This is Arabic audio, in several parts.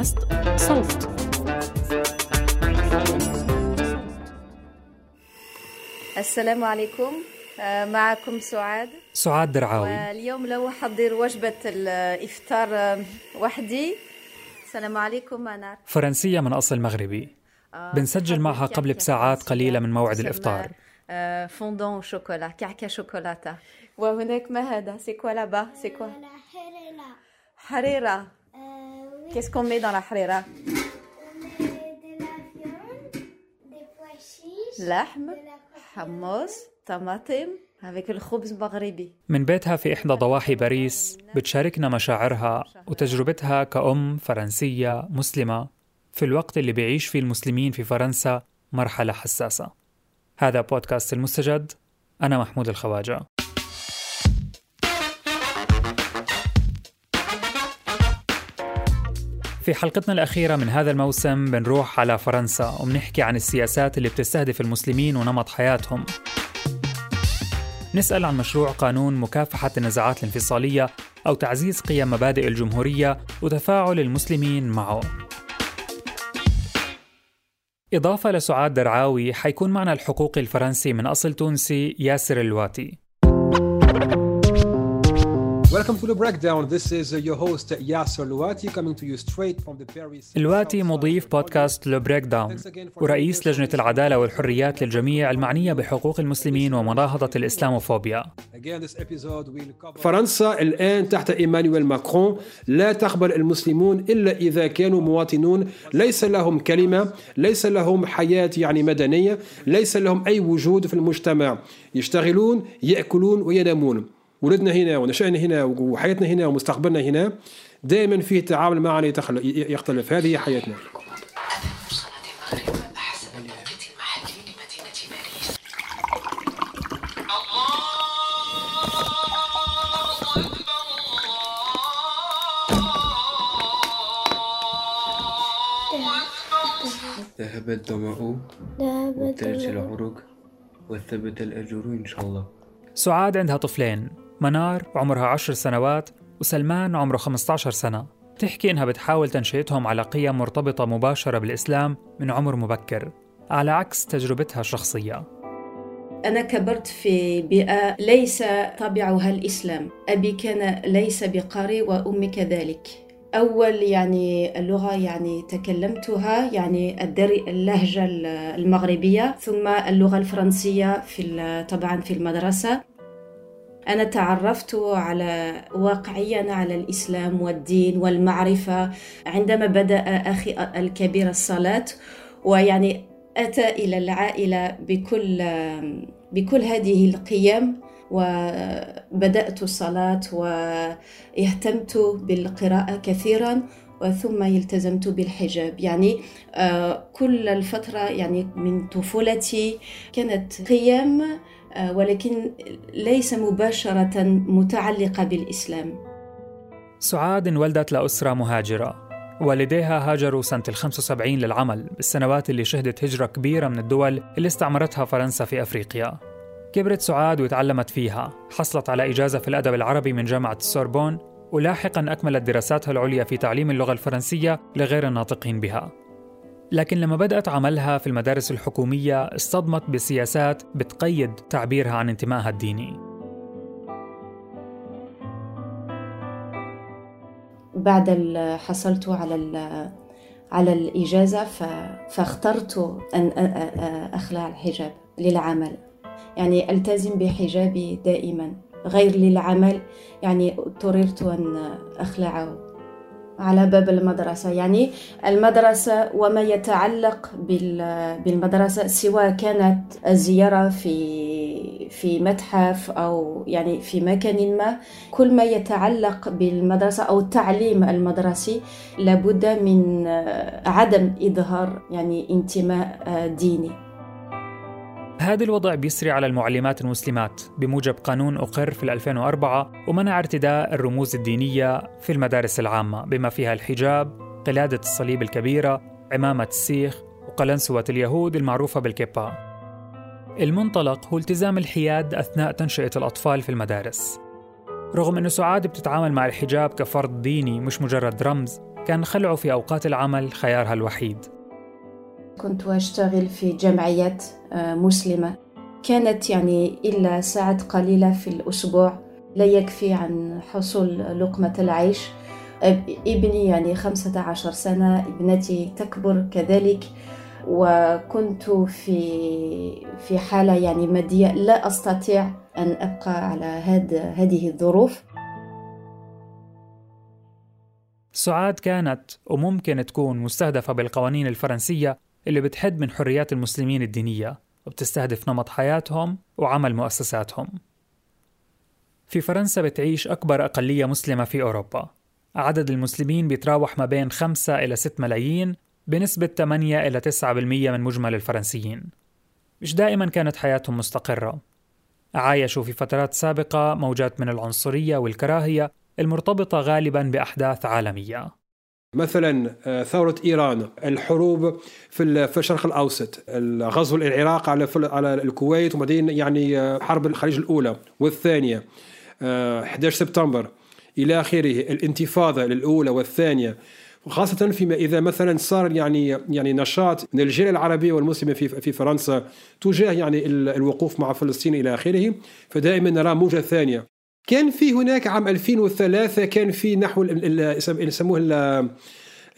بودكاست صوت. السلام عليكم. آه، معكم سعاد. سعاد درعاوي. اليوم لن أحضر وجبة الإفطار آه، وحدي. السلام عليكم أنا فرنسية من أصل مغربي. آه، بنسجل معها قبل بساعات قليلة من موعد الإفطار. fondant chocolat كعكة شوكولاتة. وهناك ما هذا c'est quoi là-bas c'est quoi حريرة Qu'est-ce qu'on met dans la harira لحم حمص طماطم avec الخبز مغربي من بيتها في إحدى ضواحي باريس بتشاركنا مشاعرها وتجربتها كأم فرنسية مسلمة في الوقت اللي بيعيش فيه المسلمين في فرنسا مرحلة حساسة. هذا بودكاست المستجد. أنا محمود الخواجة. في حلقتنا الأخيرة من هذا الموسم بنروح على فرنسا وبنحكي عن السياسات اللي بتستهدف المسلمين ونمط حياتهم. نسأل عن مشروع قانون مكافحة النزاعات الانفصالية أو تعزيز قيم مبادئ الجمهورية وتفاعل المسلمين معه. إضافة لسعاد درعاوي حيكون معنا الحقوقي الفرنسي من أصل تونسي ياسر الواتي. Welcome to the breakdown. This is uh, your host Yasser Louati coming to you straight from the Paris. اللواتي مضيف بودكاست Le Breakdown ورئيس لجنة العدالة والحريات للجميع المعنية بحقوق المسلمين ومناهضة الإسلاموفوبيا. Again, this episode will cover فرنسا الآن تحت إيمانويل ماكرون. لا تقبل المسلمون إلا إذا كانوا مواطنون. ليس لهم كلمة ليس لهم حياة يعني مدنية ليس لهم أي وجود في المجتمع. يشتغلون يأكلون وينامون. ولدنا هنا ونشأنا هنا وحياتنا هنا ومستقبلنا هنا دائما فيه تعامل معنا يتخل- يختلف. هذه هي حياتنا. ذهب الظمأ وابتلت العروق وثبت الأجر إن شاء الله. سعاد عندها طفلين. منار عمرها عشر سنوات وسلمان عمره 15 سنة. تحكي إنها بتحاول تنشئتهم على قيم مرتبطة مباشرة بالإسلام من عمر مبكر على عكس تجربتها الشخصية. أنا كبرت في بيئة ليس طابعها الإسلام. أبي كان ليس بقارئ وأمي كذلك. أول يعني اللغة يعني تكلمتها يعني الدر- اللهجة المغربية ثم اللغة الفرنسية في طبعا في المدرسة. أنا تعرفت على واقعيا على الإسلام والدين والمعرفة عندما بدأ أخي الكبير الصلاة ويعني أتى إلى العائلة بكل بكل هذه القيم وبدأت الصلاة واهتمت بالقراءة كثيرا وثم التزمت بالحجاب. يعني آه، كل الفترة يعني من طفولتي كانت قيم ولكن ليس مباشرة متعلقة بالإسلام. سعاد انولدت لأسرة مهاجرة. والديها هاجروا سنة ال 75 للعمل بالسنوات اللي شهدت هجرة كبيرة من الدول اللي استعمرتها فرنسا في أفريقيا. كبرت سعاد وتعلمت فيها. حصلت على إجازة في الأدب العربي من جامعة السوربون ولاحقا أكملت دراساتها العليا في تعليم اللغة الفرنسية لغير الناطقين بها. لكن لما بدأت عملها في المدارس الحكومية اصطدمت بسياسات بتقيد تعبيرها عن انتمائها الديني. بعد حصلت على على الإجازة فاخترت أن أخلع الحجاب للعمل. يعني ألتزم بحجابي دائما غير للعمل. يعني اضطررت أن أخلعه. على باب المدرسة. يعني المدرسة وما يتعلق بال- بالمدرسة سواء كانت الزيارة في في متحف أو يعني في مكان ما. كل ما يتعلق بالمدرسة أو التعليم المدرسي لابد من عدم إظهار يعني انتماء ديني. هذا الوضع بيسري على المعلمات المسلمات بموجب قانون أقر في 2004 ومنع ارتداء الرموز الدينية في المدارس العامة بما فيها الحجاب، قلادة الصليب الكبيرة، عمامة السيخ وقلنسوة اليهود المعروفة بالكيبا. المنطلق هو التزام الحياد أثناء تنشئة الأطفال في المدارس. رغم أن سعاد بتتعامل مع الحجاب كفرض ديني مش مجرد رمز كان خلعه في أوقات العمل خيارها الوحيد كنت أشتغل في جمعيات آه، مسلمة. كانت يعني إلا ساعات قليلة في الأسبوع لا يكفي عن حصول لقمة العيش. ابني يعني خمسة عشر سنة ابنتي تكبر كذلك. وكنت في في حالة يعني مادية لا أستطيع أن أبقى على هاد هذه الظروف. سعاد كانت وممكن تكون مستهدفة بالقوانين الفرنسية اللي بتحد من حريات المسلمين الدينية وبتستهدف نمط حياتهم وعمل مؤسساتهم. في فرنسا بتعيش أكبر أقلية مسلمة في أوروبا. عدد المسلمين بيتراوح ما بين 5 إلى 6 ملايين بنسبة 8 إلى 9% من مجمل الفرنسيين. مش دائما كانت حياتهم مستقرة. عايشوا في فترات سابقة موجات من العنصرية والكراهية المرتبطة غالبا بأحداث عالمية. مثلا آه، ثورة إيران الحروب في الشرق الأوسط غزو العراق على على الكويت وبعدين يعني آه، حرب الخليج الأولى والثانية 11 آه، سبتمبر إلى آخره الانتفاضة الأولى والثانية. وخاصة فيما إذا مثلا صار يعني يعني نشاط من الجالية العربية والمسلمة في في فرنسا تجاه يعني الوقوف مع فلسطين إلى آخره فدائما نرى موجة ثانية. كان في هناك عام 2003 كان في نحو يسموه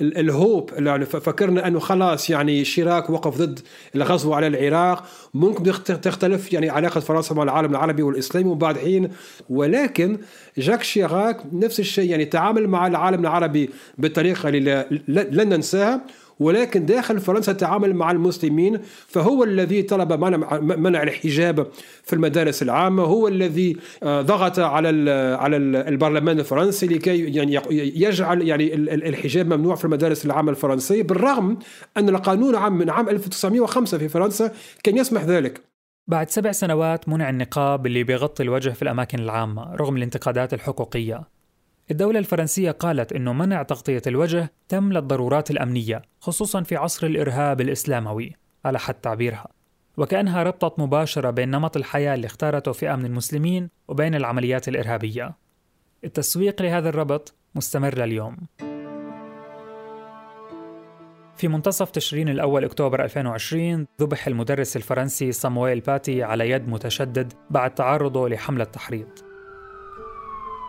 الهوب. فكرنا أنه خلاص يعني شراك وقف ضد الغزو على العراق. ممكن تختلف يعني علاقة فرنسا مع العالم العربي والإسلامي وبعد حين. ولكن جاك شيراك نفس الشيء يعني تعامل مع العالم العربي بطريقة لن ننساها. ولكن داخل فرنسا تعامل مع المسلمين فهو الذي طلب منع, منع الحجاب في المدارس العامة هو الذي آه، ضغط على على البرلمان الفرنسي لكي يعني يجعل يعني الحجاب ممنوع في المدارس العامة الفرنسية بالرغم أن القانون عام من عام 1905 في فرنسا كان يسمح ذلك. بعد سبع سنوات منع النقاب اللي بيغطي الوجه في الأماكن العامة رغم الانتقادات الحقوقية. الدولة الفرنسية قالت أنه منع تغطية الوجه تم للضرورات الأمنية خصوصا في عصر الإرهاب الإسلاموي على حد تعبيرها. وكأنها ربطت مباشرة بين نمط الحياة اللي اختارته فئة من المسلمين وبين العمليات الإرهابية. التسويق لهذا الربط مستمر لليوم في منتصف تشرين الأول أكتوبر 2020 ذبح المدرس الفرنسي صامويل باتي على يد متشدد بعد تعرضه لحملة تحريض.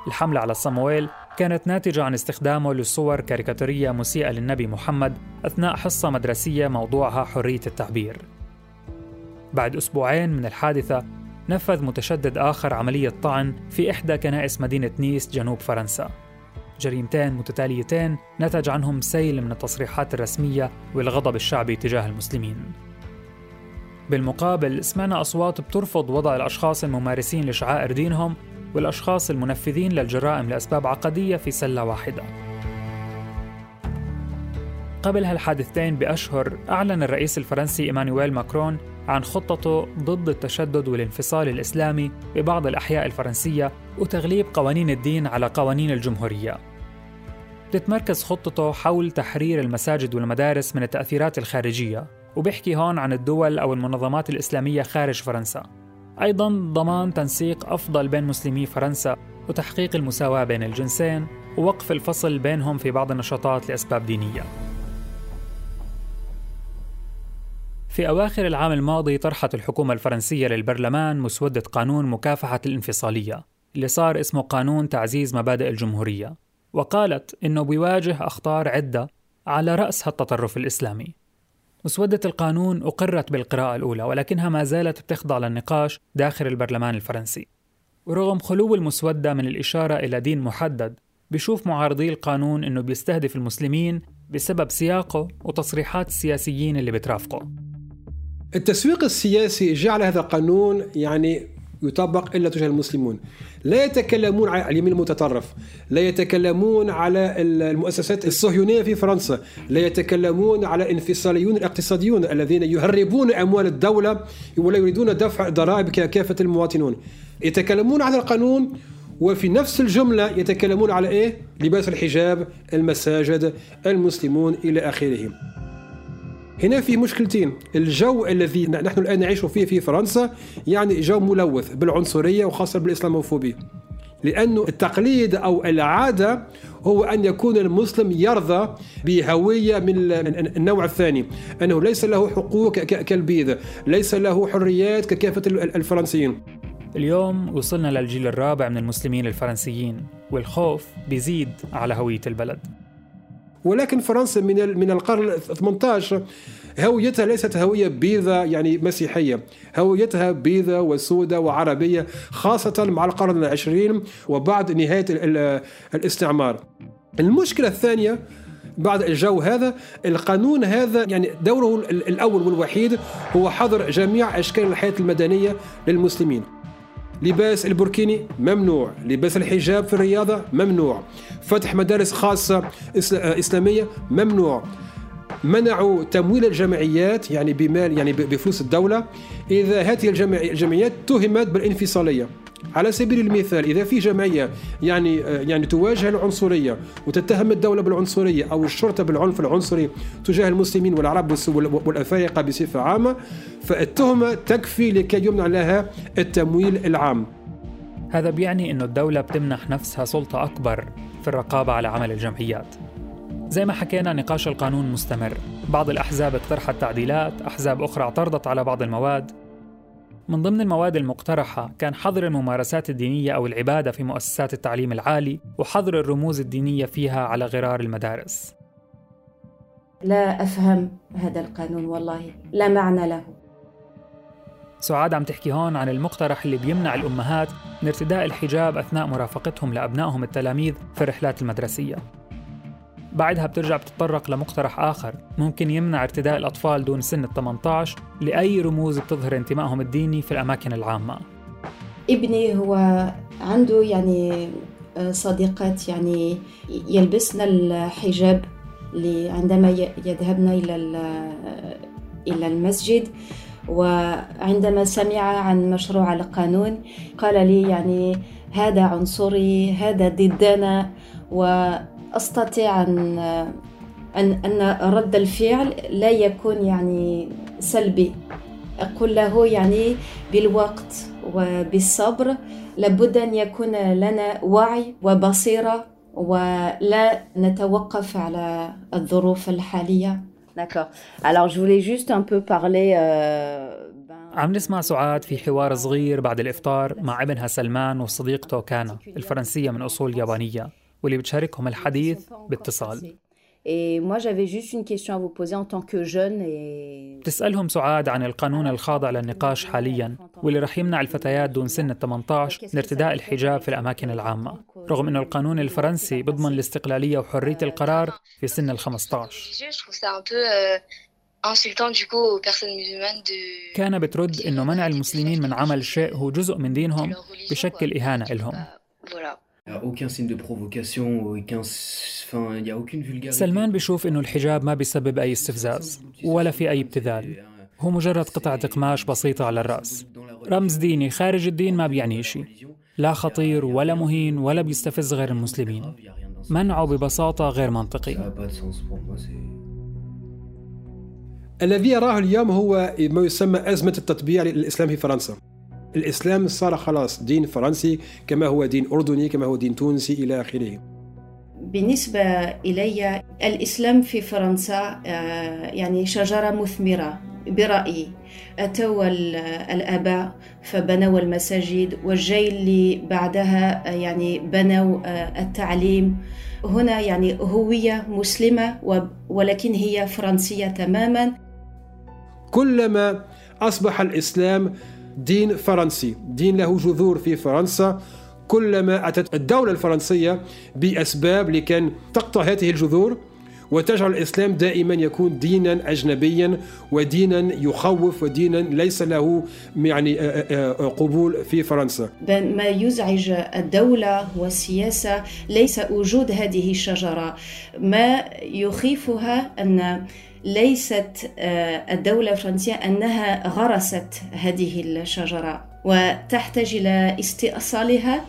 الحملة على صمويل كانت ناتجة عن استخدامه لصور كاريكاتورية مسيئة للنبي محمد أثناء حصة مدرسية موضوعها حرية التعبير. بعد أسبوعين من الحادثة نفذ متشدد آخر عملية طعن في إحدى كنائس مدينة نيس جنوب فرنسا. جريمتين متتاليتين نتج عنهم سيل من التصريحات الرسمية والغضب الشعبي تجاه المسلمين. بالمقابل سمعنا أصوات بترفض وضع الأشخاص الممارسين لشعائر دينهم والأشخاص المنفذين للجرائم لأسباب عقدية في سلة واحدة. قبل هالحادثتين بأشهر أعلن الرئيس الفرنسي إيمانويل ماكرون عن خطته ضد التشدد والانفصال الإسلامي ببعض الأحياء الفرنسية وتغليب قوانين الدين على قوانين الجمهورية. تتمركز خطته حول تحرير المساجد والمدارس من التأثيرات الخارجية وبيحكي هون عن الدول أو المنظمات الإسلامية خارج فرنسا. أيضا ضمان تنسيق أفضل بين مسلمي فرنسا وتحقيق المساواة بين الجنسين ووقف الفصل بينهم في بعض النشاطات لأسباب دينية. في أواخر العام الماضي طرحت الحكومة الفرنسية للبرلمان مسودة قانون مكافحة الانفصالية اللي صار اسمه قانون تعزيز مبادئ الجمهورية وقالت إنه بيواجه أخطار عدة على رأسها التطرف الإسلامي مسودة القانون أقرت بالقراءة الأولى ولكنها ما زالت بتخضع للنقاش داخل البرلمان الفرنسي. ورغم خلو المسودة من الإشارة إلى دين محدد بيشوف معارضي القانون أنه بيستهدف المسلمين بسبب سياقه وتصريحات السياسيين اللي بترافقه. التسويق السياسي جعل هذا القانون يعني يطبق إلا تجاه المسلمون. لا يتكلمون على اليمين المتطرف لا يتكلمون على المؤسسات الصهيونية في فرنسا لا يتكلمون على الانفصاليون الاقتصاديون الذين يهربون أموال الدولة ولا يريدون دفع ضرائب ككافة المواطنون. يتكلمون على القانون وفي نفس الجملة يتكلمون على إيه؟ لباس الحجاب المساجد المسلمون إلى آخره هنا في مشكلتين. الجو الذي نحن الآن نعيش فيه في فرنسا يعني جو ملوث بالعنصرية وخاصة بالإسلاموفوبيا. لأن التقليد أو العادة هو أن يكون المسلم يرضى بهوية من النوع الثاني. أنه ليس له حقوق كالبيض ليس له حريات ككافة الفرنسيين. اليوم وصلنا للجيل الرابع من المسلمين الفرنسيين والخوف بيزيد على هوية البلد. ولكن فرنسا من من القرن 18 هويتها ليست هوية بيضة يعني مسيحية. هويتها بيضة وسودة وعربية خاصة مع القرن العشرين وبعد نهاية الاستعمار. المشكلة الثانية بعد الجو هذا القانون هذا يعني دوره الأول والوحيد هو حظر جميع أشكال الحياة المدنية للمسلمين. لباس البوركيني ممنوع. لباس الحجاب في الرياضة ممنوع. فتح مدارس خاصة إسلامية ممنوع. منعوا تمويل الجمعيات يعني بمال يعني بفلوس الدولة. إذا هذه الجمعيات تهمت بالانفصالية. على سبيل المثال إذا في جمعية يعني يعني تواجه العنصرية وتتهم الدولة بالعنصرية أو الشرطة بالعنف العنصري تجاه المسلمين والعرب والأفارقة بصفة عامة فالتهمة تكفي لكي يمنع لها التمويل العام. هذا بيعني إنه الدولة بتمنح نفسها سلطة أكبر في الرقابة على عمل الجمعيات. زي ما حكينا نقاش القانون مستمر بعض الأحزاب اقترحت تعديلات أحزاب أخرى اعترضت على بعض المواد من ضمن المواد المقترحة كان حظر الممارسات الدينية أو العبادة في مؤسسات التعليم العالي وحظر الرموز الدينية فيها على غرار المدارس. لا أفهم هذا القانون والله لا معنى له. سعاد عم تحكي هون عن المقترح اللي بيمنع الأمهات من ارتداء الحجاب أثناء مرافقتهم لأبنائهم التلاميذ في الرحلات المدرسية. بعدها بترجع بتتطرق لمقترح آخر. ممكن يمنع ارتداء الأطفال دون سن ال 18 لأي رموز بتظهر انتمائهم الديني في الأماكن العامة. ابني هو عنده يعني آه، صديقات يعني يلبسن الحجاب عندما يذهبن إلى إلى المسجد. وعندما سمع عن مشروع القانون قال لي يعني هذا عنصري هذا ضدنا. و أستطيع أن أن أن رد الفعل لا يكون يعني سلبي. أقول له يعني بالوقت وبالصبر لابد أن يكون لنا وعي وبصيرة ولا نتوقف على الظروف الحالية. D'accord. Alors je voulais juste un peu parler euh... عم نسمع سعاد في حوار صغير بعد الإفطار مع ابنها سلمان وصديقته كانا الفرنسية من أصول يابانية. واللي بتشاركهم الحديث باتصال. بتسألهم سعاد عن القانون الخاضع للنقاش حاليا واللي رح يمنع الفتيات دون سن ال 18 من ارتداء الحجاب في الأماكن العامة. رغم أنه القانون الفرنسي بضمن الاستقلالية وحرية القرار في سن ال 15 كان بترد أنه منع المسلمين من عمل شيء هو جزء من دينهم بشكل إهانة لهم. سلمان بيشوف إنه الحجاب ما بيسبب أي استفزاز ولا في أي ابتذال. هو مجرد قطعة قماش بسيطة على الرأس. رمز ديني خارج الدين ما بيعني شيء. لا خطير ولا مهين ولا بيستفز غير المسلمين. منعه ببساطة غير منطقي الذي يراه اليوم هو ما يسمى أزمة التطبيع للإسلام في فرنسا. الإسلام صار خلاص دين فرنسي كما هو دين أردني كما هو دين تونسي إلى آخره. بالنسبة إلي الإسلام في فرنسا آه، يعني شجرة مثمرة برأيي. أتوا الآباء فبنوا المساجد والجيل اللي بعدها آه، يعني بنوا آه، التعليم. هنا يعني هوية مسلمة ولكن هي فرنسية تماما. كلما أصبح الإسلام دين فرنسي. دين له جذور في فرنسا. كلما أتت الدولة الفرنسية بأسباب لكي تقطع هذه الجذور وتجعل الإسلام دائما يكون دينا أجنبيا ودينا يخوف ودينا ليس له يعني قبول في فرنسا. ما يزعج الدولة والسياسة ليس وجود هذه الشجرة. ما يخيفها أن ليست آه، الدولة الفرنسية أنها غرست هذه الشجرة وتحتاج إلى استئصالها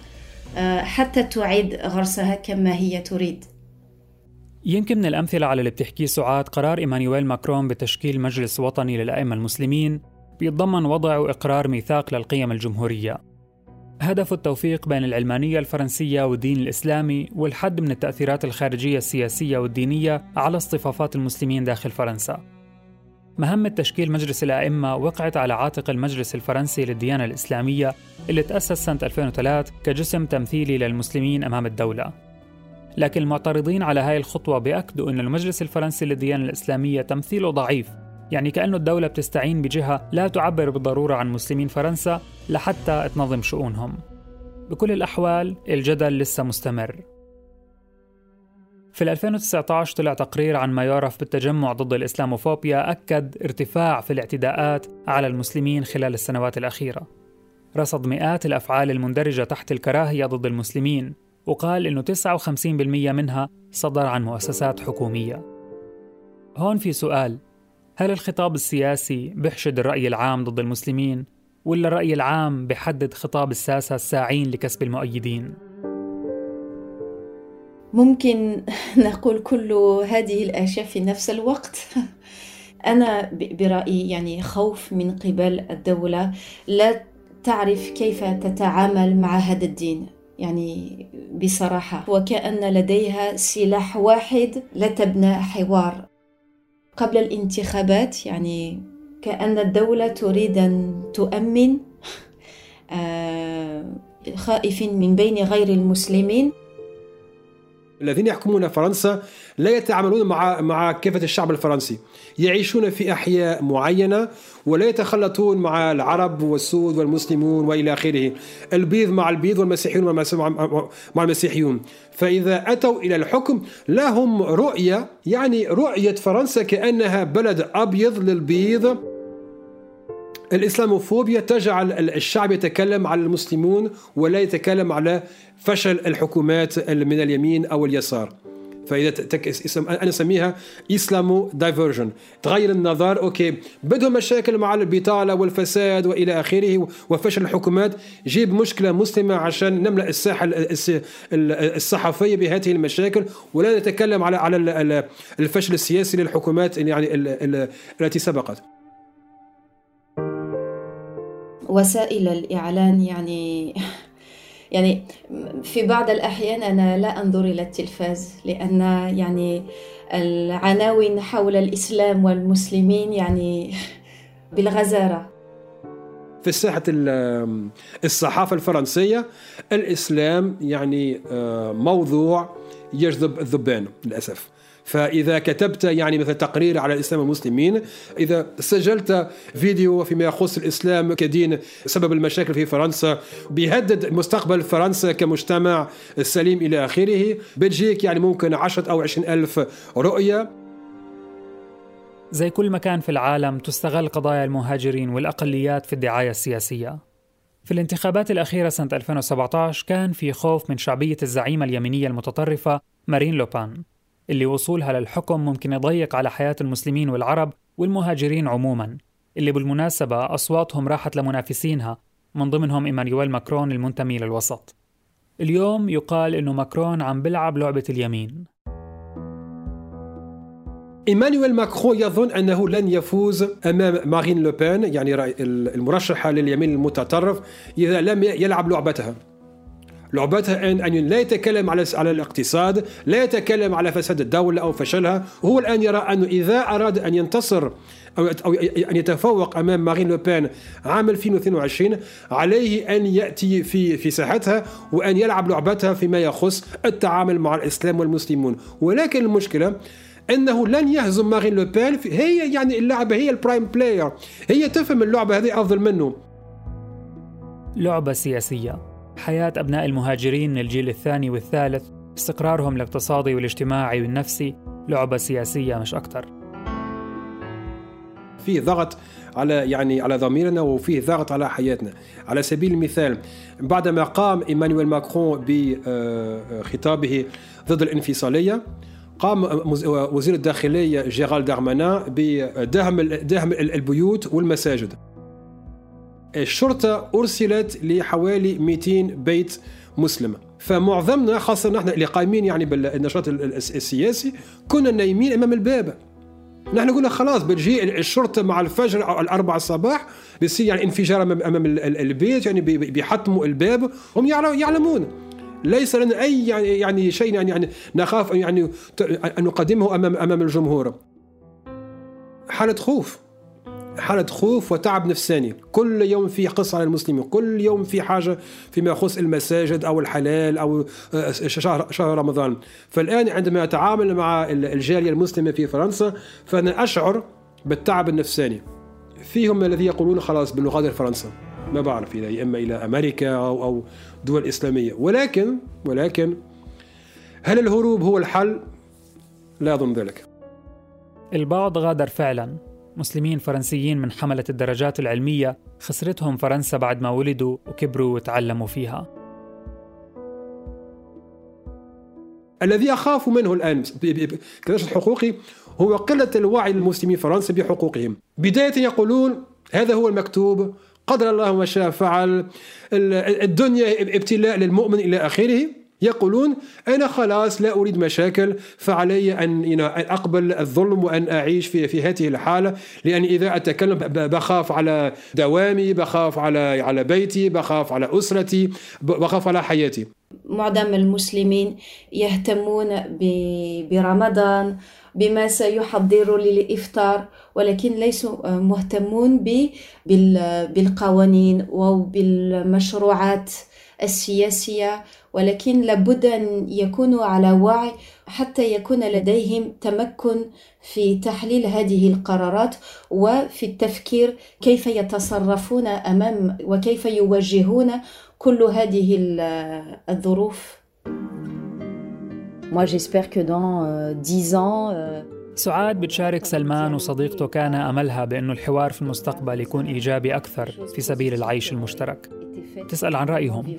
آه، حتى تعيد غرسها كما هي تريد. يمكن من الأمثلة على اللي بتحكيه سعاد قرار إيمانويل ماكرون بتشكيل مجلس وطني للأئمة المسلمين بيتضمن وضع وإقرار ميثاق للقيم الجمهورية. هدف التوفيق بين العلمانية الفرنسية والدين الإسلامي والحد من التأثيرات الخارجية السياسية والدينية على اصطفافات المسلمين داخل فرنسا. مهمة تشكيل مجلس الأئمة وقعت على عاتق المجلس الفرنسي للديانة الإسلامية اللي تأسس سنة 2003 كجسم تمثيلي للمسلمين أمام الدولة. لكن المعترضين على هاي الخطوة بيأكدوا أن المجلس الفرنسي للديانة الإسلامية تمثيله ضعيف يعني كأنه الدولة بتستعين بجهة لا تعبر بالضرورة عن مسلمين فرنسا لحتى تنظم شؤونهم. بكل الأحوال الجدل لسه مستمر. في 2019 طلع تقرير عن ما يعرف بالتجمع ضد الإسلاموفوبيا أكد ارتفاع في الاعتداءات على المسلمين خلال السنوات الأخيرة. رصد مئات الأفعال المندرجة تحت الكراهية ضد المسلمين وقال إنه 59% منها صدر عن مؤسسات حكومية. هون في سؤال هل الخطاب السياسي بيحشد الرأي العام ضد المسلمين؟ ولا الرأي العام بحدد خطاب الساسة الساعين لكسب المؤيدين؟ ممكن نقول كل هذه الأشياء في نفس الوقت. أنا برأيي يعني خوف من قبل الدولة لا تعرف كيف تتعامل مع هذا الدين. يعني بصراحة وكأن لديها سلاح واحد لا تبنى حوار. قبل الانتخابات يعني كأن الدولة تريد أن تؤمن آه، خائفين من بين غير المسلمين. الذين يحكمون فرنسا لا يتعاملون مع مع كافة الشعب الفرنسي. يعيشون في أحياء معينة ولا يتخلطون مع العرب والسود والمسلمون وإلى آخره. البيض مع البيض والمسيحيون مع المسيحيون فإذا أتوا إلى الحكم لهم رؤية يعني رؤية فرنسا كأنها بلد أبيض للبيض. الإسلاموفوبيا تجعل الشعب يتكلم على المسلمون ولا يتكلم على فشل الحكومات من اليمين أو اليسار. فإذا تك... أنا أسميها Islamo diversion. تغير النظر okay بدهم مشاكل مع البطالة والفساد وإلى آخره وفشل الحكومات. جيب مشكلة مسلمة عشان نملأ الساحة الصحفية بهذه المشاكل ولا نتكلم على على الفشل السياسي للحكومات يعني التي سبقت. وسائل الإعلان يعني يعني في بعض الأحيان أنا لا أنظر إلى التلفاز لأن يعني العناوين حول الإسلام والمسلمين يعني بالغزارة. في ساحة الصحافة الفرنسية الإسلام يعني آه، موضوع يجذب الذبان للأسف. فإذا كتبت يعني مثلا تقرير على الإسلام والمسلمين إذا سجلت فيديو فيما يخص الإسلام كدين سبب المشاكل في فرنسا بيهدد مستقبل فرنسا كمجتمع سليم إلى آخره. بتجيك يعني ممكن عشرة أو عشرين ألف رؤية. زي كل مكان في العالم تستغل قضايا المهاجرين والأقليات في الدعاية السياسية. في الانتخابات الأخيرة سنة 2017 كان في خوف من شعبية الزعيمة اليمينية المتطرفة مارين لوبان. اللي وصولها للحكم ممكن يضيق على حياة المسلمين والعرب والمهاجرين عموما اللي بالمناسبة أصواتهم راحت لمنافسينها من ضمنهم إيمانويل ماكرون المنتمي للوسط. اليوم يقال إنه ماكرون عم بلعب لعبة اليمين. إيمانويل ماكرون يظن أنه لن يفوز أمام مارين لوبين يعني المرشحة لليمين المتطرف إذا لم يلعب لعبتها. لعبتها أن أن لا يتكلم على على الاقتصاد لا يتكلم على فساد الدولة أو فشلها. هو الآن يرى أنه إذا أراد أن ينتصر أو, أو أن يتفوق أمام مارين لوبين عام 2022 عليه أن يأتي في في ساحتها وأن يلعب لعبتها فيما يخص التعامل مع الإسلام والمسلمون. ولكن المشكلة إنه لن يهزم مارين لوبين هي يعني اللعبة هي ال prime player هي تفهم اللعبة هذه أفضل منه. لعبة سياسية. حياة أبناء المهاجرين من الجيل الثاني والثالث استقرارهم الاقتصادي والاجتماعي والنفسي لعبة سياسية مش أكثر فيه ضغط على يعني على ضميرنا وفيه ضغط على حياتنا. على سبيل المثال بعدما قام إيمانويل ماكرون بخطابه ضد الانفصالية قام وزير الداخلية جيرال دارمانا بدهم دهم البيوت والمساجد. الشرطة أرسلت لحوالي 200 بيت مسلمة فمعظمنا خاصة نحن اللي قايمين يعني بالنشاط السياسي كنا نايمين أمام الباب. نحن قلنا خلاص بتجي الشرطة مع الفجر أو الأربعة الصباح بيصير يعني انفجار امام البيت يعني بيحطموا الباب هم يعلمون. ليس لنا أي يعني يعني شيء يعني يعني نخاف يعني أن نقدمه امام أمام الجمهور. حالة خوف. حالة خوف وتعب نفساني. كل يوم في قصة على المسلمين. كل يوم في حاجة فيما يخص المساجد أو الحلال أو آه، شهر, شهر رمضان. فالآن عندما أتعامل مع الجالية المسلمة في فرنسا فأنا أشعر بالتعب النفساني. فيهم الذي يقولون خلاص بنغادر فرنسا. ما بعرف إذا إما إلى أمريكا أو أو دول إسلامية. ولكن ولكن هل الهروب هو الحل؟ لا أظن ذلك. البعض غادر فعلا. مسلمين فرنسيين من حملة الدرجات العلمية خسرتهم فرنسا بعد ما ولدوا وكبروا وتعلموا فيها. الذي أخاف منه الآن كناشط حقوقي هو قلة الوعي للمسلمين فرنسا بحقوقهم. بداية يقولون هذا هو المكتوب قدر الله ما شاء فعل الدنيا ابتلاء للمؤمن إلى آخره. يقولون أنا خلاص لا أريد مشاكل فعلي أن أقبل الظلم وأن أعيش في, في هذه الحالة لأن إذا أتكلم بخاف على دوامي بخاف على على بيتي بخاف على أسرتي بخاف على حياتي. معظم المسلمين يهتمون برمضان بما سيحضر للإفطار ولكن ليسوا مهتمون بالقوانين وبالمشروعات السياسية ولكن لابد أن يكونوا على وعي حتى يكون لديهم تمكن في تحليل هذه القرارات وفي التفكير كيف يتصرفون أمام وكيف يوجهون كل هذه الظروف. Moi, j'espère que dans euh, 10 ans, euh... سعاد بتشارك سلمان وصديقته كان أملها بأنه الحوار في المستقبل يكون إيجابي أكثر في سبيل العيش المشترك تسأل عن رأيهم.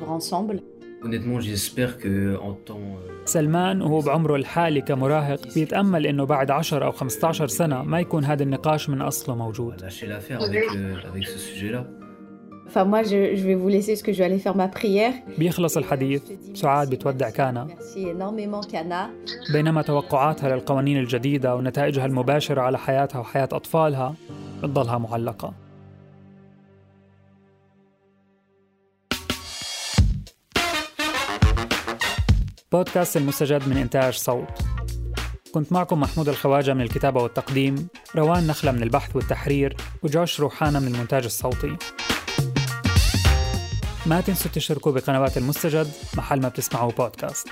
سلمان وهو بعمره الحالي كمراهق بيتأمل إنه بعد 10 أو 15 سنة ما يكون هذا النقاش من أصله موجود. prière. بيخلص الحديث. سعاد بتودع كانا. بينما توقعاتها للقوانين الجديدة ونتائجها المباشرة على حياتها وحياة أطفالها بتضلها معلقة. بودكاست المستجد من إنتاج صوت. كنت معكم محمود الخواجة من الكتابة والتقديم روان نخلة من البحث والتحرير وجوش روحانة من المونتاج الصوتي. ما تنسوا تشتركوا بقنوات المستجد محل ما بتسمعوا بودكاست.